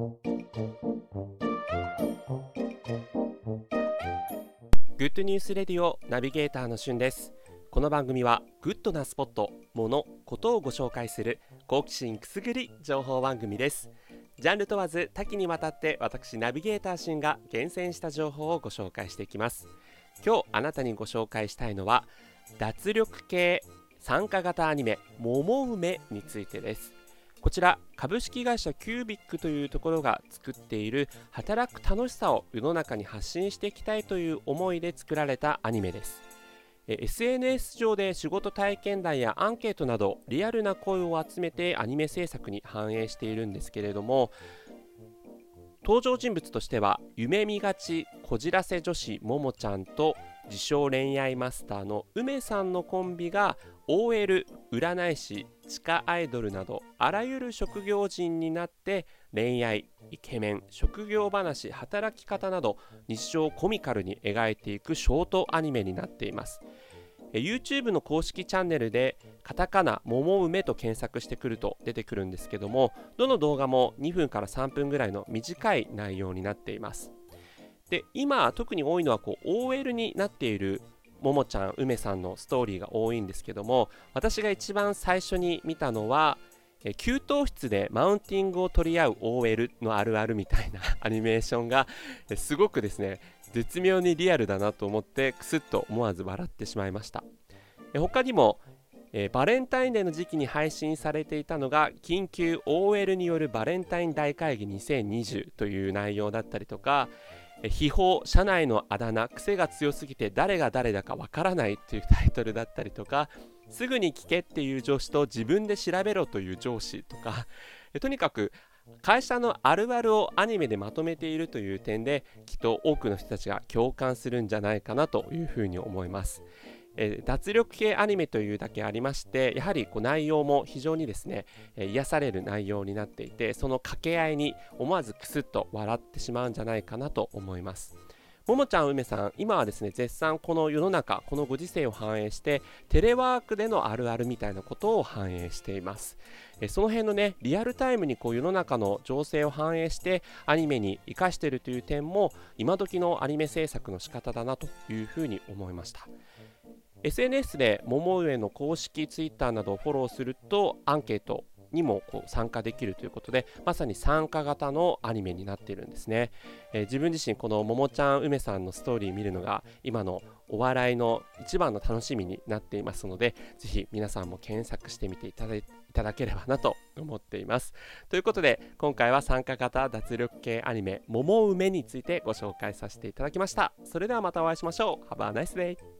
グッドニュースレディオナビゲーターのしゅんです。この番組はグッドなスポット、もの、ことをご紹介する好奇心くすぐり情報番組です。ジャンル問わず多岐にわたって私ナビゲーターしゅんが厳選した情報をご紹介していきます。今日あなたにご紹介したいのは脱力系参加型アニメ「モモウメ」についてです。こちら株式会社キュービックというところが作っている働く楽しさを世の中に発信していきたいという思いで作られたアニメです。SNS 上で仕事体験談やアンケートなどリアルな声を集めてアニメ制作に反映しているんですけれども登場人物としては夢見がちこじらせ女子ももちゃんと自称恋愛マスターの梅さんのコンビが OL 占い師地下アイドルなどあらゆる職業人になって恋愛イケメン職業話働き方など日常をコミカルに描いていくショートアニメになっています。YouTube の公式チャンネルでカタカナ「桃梅」と検索してくると出てくるんですけどもどの動画も2分から3分ぐらいの短い内容になっています。で今特に多いのはこう OL になっているももちゃん梅さんのストーリーが多いんですけども私が一番最初に見たのは給湯室でマウンティングを取り合う OL のあるあるみたいな アニメーションがすごくですね絶妙にリアルだなと思ってクスッと思わず笑ってしまいました。他にも、バレンタインデーの時期に配信されていたのが緊急 OL によるバレンタイン大会議2020という内容だったりとか秘宝社内のあだ名癖が強すぎて誰が誰だかわからないというタイトルだったりとかすぐに聞けっていう上司と自分で調べろという上司とかとにかく会社のあるあるをアニメでまとめているという点できっと多くの人たちが共感するんじゃないかなというふうに思います。えー、脱力系アニメというだけありましてやはりこう内容も非常にですね、えー、癒される内容になっていてその掛け合いに思わずクスッと笑ってしまうんじゃないかなと思います。ももちゃん梅さん今はですね絶賛この世の中このご時世を反映してテレワークでのあるあるみたいなことを反映しています。えその辺のねリアルタイムにこう世の中の情勢を反映してアニメに生かしているという点も今時のアニメ制作の仕方だなというふうに思いました。SNS で桃上の公式 Twitter などをフォローするとアンケートにもこう参加できるということでまさに参加型のアニメになっているんですね、えー、自分自身このももちゃん梅さんのストーリー見るのが今のお笑いの一番の楽しみになっていますのでぜひ皆さんも検索してみていただいければなと思っています。ということで今回は参加型脱力系アニメ「桃梅」についてご紹介させていただきました。それではまたお会いしましょう。Have a nice day!